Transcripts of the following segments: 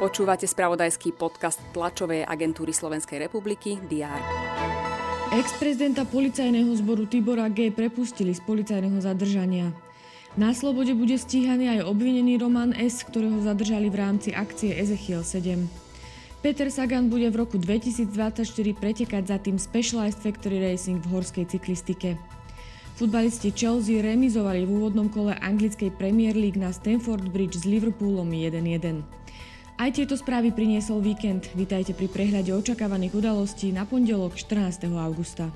Počúvate spravodajský podcast tlačovej agentúry Slovenskej republiky DR. Ex-prezidenta policajného zboru Tibora G. prepustili z policajného zadržania. Na slobode bude stíhaný aj obvinený Roman S., ktorého zadržali v rámci akcie Ezechiel 7. Peter Sagan bude v roku 2024 pretekať za tým Specialized Factory Racing v horskej cyklistike. Futbalisti Chelsea remizovali v úvodnom kole anglickej Premier League na Stamford Bridge s Liverpoolom 1-1. Aj tieto správy priniesol víkend. Vítajte pri prehľade očakávaných udalostí na pondelok 14. augusta.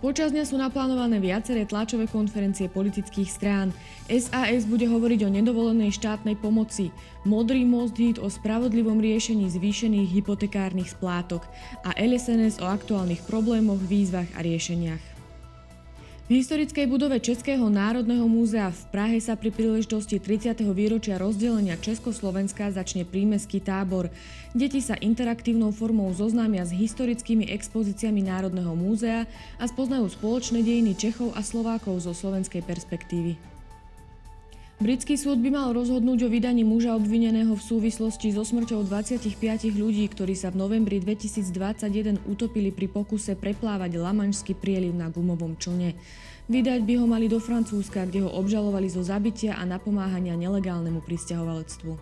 Počas dňa sú naplánované viaceré tlačové konferencie politických strán. SAS bude hovoriť o nedovolenej štátnej pomoci, Modrý most hit o spravodlivom riešení zvýšených hypotekárnych splátok a LSNS o aktuálnych problémoch, výzvach a riešeniach. V historickej budove Českého národného múzea v Prahe sa pri príležitosti 30. výročia rozdelenia Československa začne prímeský tábor. Deti sa interaktívnou formou zoznámia s historickými expozíciami Národného múzea a spoznajú spoločné dejiny Čechov a Slovákov zo slovenskej perspektívy. Britský súd by mal rozhodnúť o vydaní muža obvineného v súvislosti so smrťou 25 ľudí, ktorí sa v novembri 2021 utopili pri pokuse preplávať Lamanšský prieliv na gumovom člne. Vydať by ho mali do Francúzska, kde ho obžalovali zo zabitia a napomáhania nelegálnemu pristahovalectvu.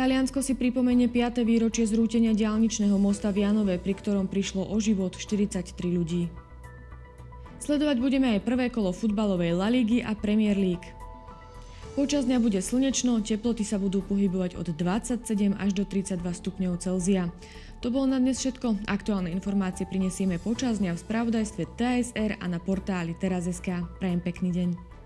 Taliansko si pripomenie 5. výročie zrútenia diálničného mosta v Janove, pri ktorom prišlo o život 43 ľudí. Sledovať budeme aj prvé kolo futbalovej La Ligy a Premier League. Počas dňa bude slnečno, teploty sa budú pohybovať od 27 až do 32 stupňov Celzia. To bolo na dnes všetko. Aktuálne informácie prinesieme počas dňa v spravodajstve TSR a na portáli teraz.sk. Prajem pekný deň.